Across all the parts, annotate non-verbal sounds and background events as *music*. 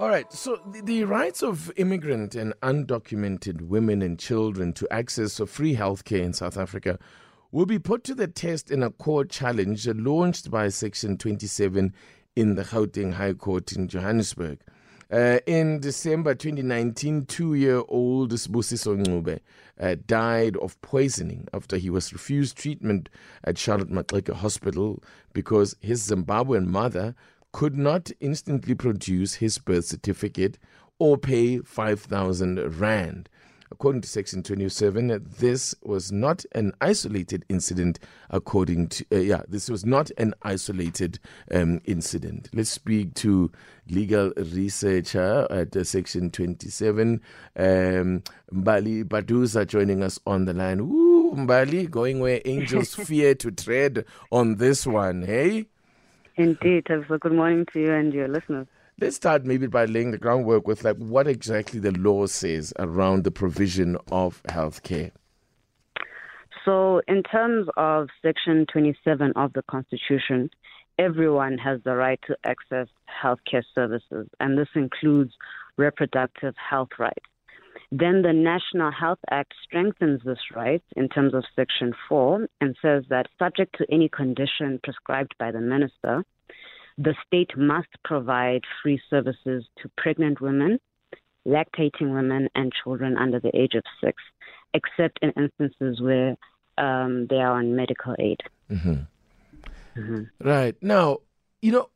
All right. So the, rights of immigrant and undocumented women and children to access free healthcare in South Africa will be put to the test in a court challenge launched by Section 27 in the Gauteng High Court in Johannesburg. Uh, in December 2019, two-year-old Sibusiso Ncube uh, died of poisoning after he was refused treatment at Charlotte Maxeke Hospital because his Zimbabwean mother could not instantly produce his birth certificate or pay 5,000 rand. According to Section 27, this was not an isolated incident. According to, uh, yeah, this was not an isolated um, incident. Let's speak to legal researcher at uh, Section 27, um, Mbali Baduza, joining us on the line. Ooh, Mbali, going where angels *laughs* fear to tread on this one, hey? Indeed. So good morning to you and your listeners. Let's start maybe by laying the groundwork with like what exactly the law says around the provision of healthcare. So, in terms of Section 27 of the Constitution, everyone has the right to access healthcare services, and this includes reproductive health rights. Then the National Health Act strengthens this right in terms of Section 4 and says that subject to any condition prescribed by the minister, the state must provide free services to pregnant women, lactating women, and children under the age of six, except in instances where um, they are on medical aid. Mm-hmm. Mm-hmm. Right. Now, you know,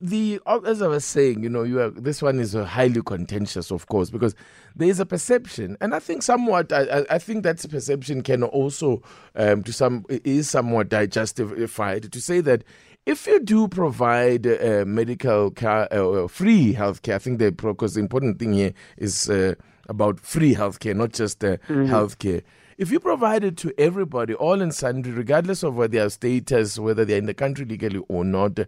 the as I was saying, you know, you are, this one is highly contentious, of course, because there is a perception, and I think somewhat, I, I think that perception can also, um, to some, is somewhat justified to say that if you do provide uh, medical care, uh, free healthcare, I think the because the important thing here is uh, about free healthcare, not just uh, mm-hmm. healthcare. If you provide it to everybody, all in sundry, regardless of whether their status, whether they're in the country legally or not,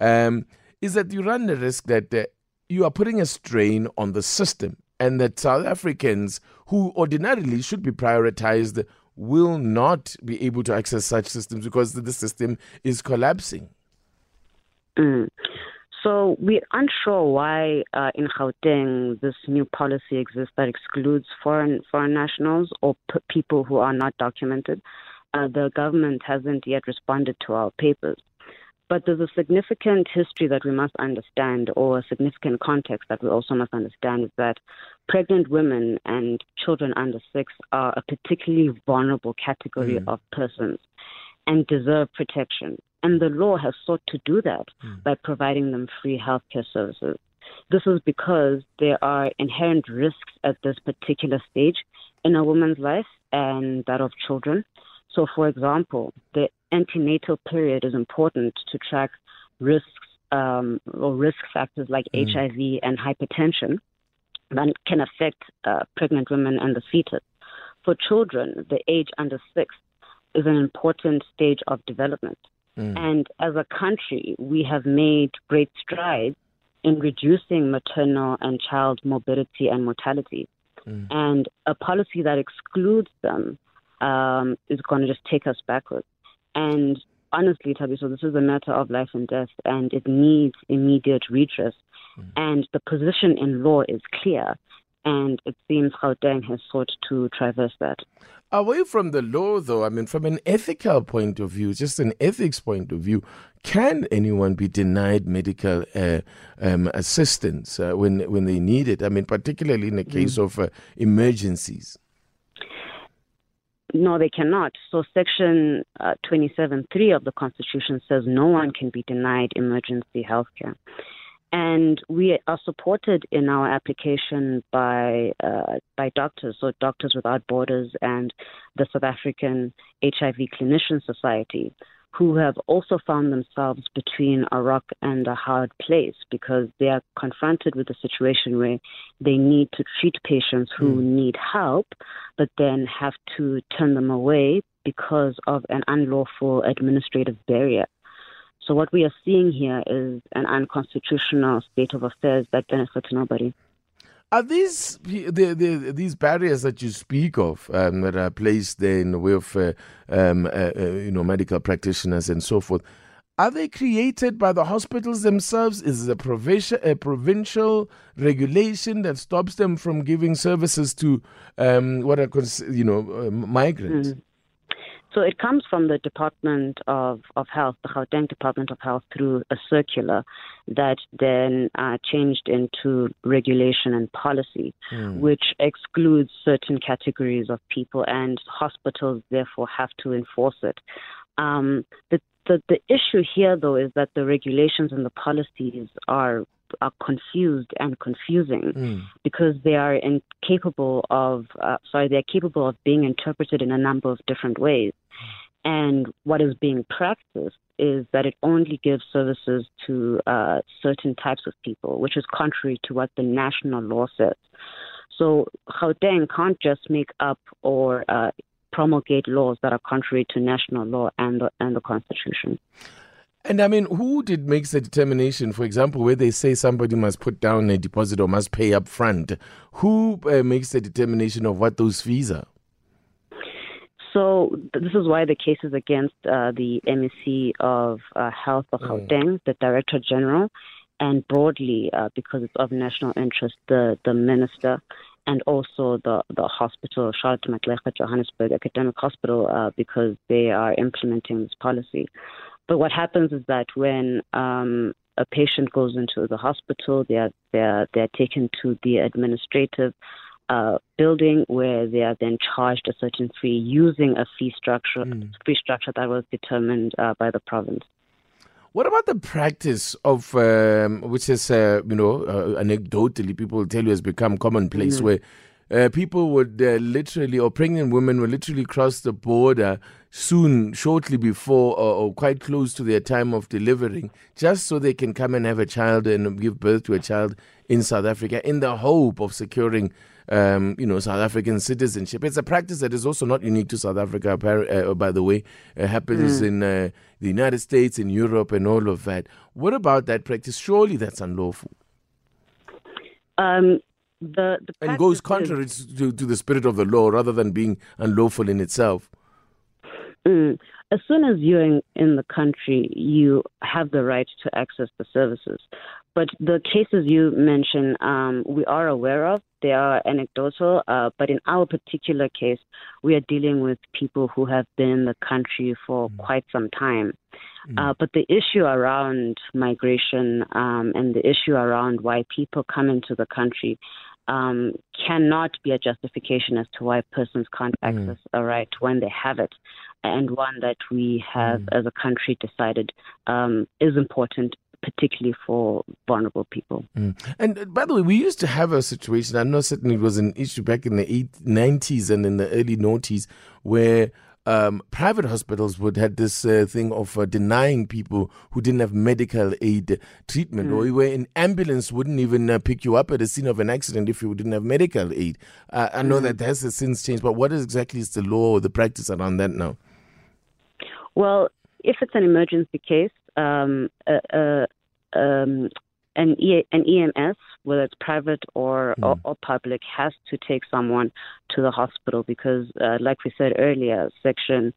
um, is that you run the risk that uh, you are putting a strain on the system and that South Africans who ordinarily should be prioritized will not be able to access such systems because the system is collapsing. Mm. So we're unsure why uh, in Gauteng this new policy exists that excludes foreign foreign nationals or p- people who are not documented. Uh, the government hasn't yet responded to our papers. But there's a significant history that we must understand, or a significant context that we also must understand, is that pregnant women and children under six are a particularly vulnerable category mm. of persons and deserve protection. And the law has sought to do that mm. by providing them free healthcare services. This is because there are inherent risks at this particular stage in a woman's life and that of children. So, for example, the antenatal period is important to track risks um, or risk factors like mm. HIV and hypertension that can affect uh, pregnant women and the fetus. For children, the age under six is an important stage of development. Mm. And as a country, we have made great strides in reducing maternal and child morbidity and mortality. Mm. And a policy that excludes them um, is going to just take us backwards. And honestly, Tabi, so this is a matter of life and death, and it needs immediate redress. Mm. And the position in law is clear, and it seems Gauteng has sought to traverse that. Away from the law, though, I mean, from an ethical point of view, just an ethics point of view, can anyone be denied medical uh, um, assistance uh, when when they need it? I mean, particularly in the case mm. of uh, emergencies. No, they cannot. So, Section uh, 27.3 of the Constitution says no one can be denied emergency health care. And we are supported in our application by uh, by doctors, so Doctors Without Borders and the South African HIV Clinician Society, who have also found themselves between a rock and a hard place because they are confronted with a situation where they need to treat patients who mm. need help, but then have to turn them away because of an unlawful administrative barrier. So what we are seeing here is an unconstitutional state of affairs that benefits nobody. Are these the, the, these barriers that you speak of um, that are placed there in the way of uh, um, uh, uh, you know medical practitioners and so forth? Are they created by the hospitals themselves? Is it a, provincial, a provincial regulation that stops them from giving services to um, what are you know uh, migrants? Mm. So it comes from the Department of, of Health, the Gauteng Department of Health, through a circular that then uh, changed into regulation and policy, mm. which excludes certain categories of people, and hospitals therefore have to enforce it. Um, the, the the issue here, though, is that the regulations and the policies are are confused and confusing mm. because they are incapable of uh, sorry they're capable of being interpreted in a number of different ways and what is being practiced is that it only gives services to uh, certain types of people, which is contrary to what the national law says. So Gauteng can't just make up or uh, promulgate laws that are contrary to national law and the, and the Constitution. And I mean, who did makes the determination? For example, where they say somebody must put down a deposit or must pay up front, who uh, makes the determination of what those fees are? So this is why the case is against uh, the MEC of uh, Health of mm. Gauteng, mm. the Director General, and broadly uh, because it's of national interest, the the minister and also the the hospital, Charlotte Maxeke Johannesburg Academic Hospital, uh, because they are implementing this policy. But what happens is that when um, a patient goes into the hospital, they are they are they are taken to the administrative uh, building where they are then charged a certain fee using a fee structure mm. fee structure that was determined uh, by the province. What about the practice of, um, which is, uh, you know, uh, anecdotally, people tell you has become commonplace, mm where uh, people would uh, literally, or pregnant women would literally cross the border soon, shortly before, or, or, quite close to their time of delivering, just so they can come and have a child and give birth to a child in South Africa in the hope of securing. Um, you know, South African citizenship. It's a practice that is also not unique to South Africa, uh, by the way. It happens mm. in uh, the United States, in Europe, and all of that. What about that practice? Surely that's unlawful. Um, the, the and goes contrary to, to the spirit of the law rather than being unlawful in itself. Mm, as soon as you're in, in the country, you have the right to access the services. But the cases you mention, um, we are aware of. They are anecdotal, uh, but in our particular case, we are dealing with people who have been in the country for mm. quite some time. Mm. Uh, but the issue around migration um, and the issue around why people come into the country um, cannot be a justification as to why persons can't mm. access a right when they have it, and one that we have, mm. as a country, decided um, is important particularly for vulnerable people. Mm. And uh, by the way, we used to have a situation, I know certainly it was an issue back in the 90s and in the early noughties, where um, private hospitals would had this uh, thing of uh, denying people who didn't have medical aid treatment, mm. or where an ambulance wouldn't even uh, pick you up at the scene of an accident if you didn't have medical aid. Uh, I know mm. that has since changed, but what is exactly is the law or the practice around that now? Well, if it's an emergency case, um, um, an, e- an EMS, whether it's private or, mm. or, or, public, has to take someone to the hospital because, uh, like we said earlier, Section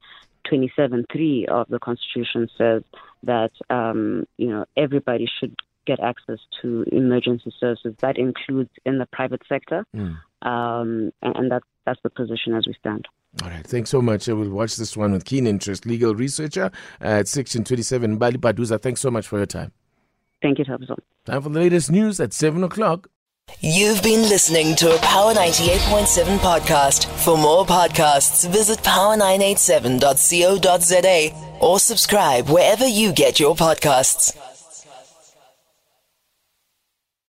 27.3 of the Constitution says that um, you know everybody should get access to emergency services. That includes in the private sector, mm. um, and, and that's that's the position as we stand. All right, thanks so much. I will watch this one with keen interest. Legal researcher at Section 27, Mbali Baduza. Thanks so much for your time. Thank you, Tabitha. Time for the latest news at 7 o'clock. You've been listening to a Power 98.7 podcast. For more podcasts, visit power987.co.za or subscribe wherever you get your podcasts.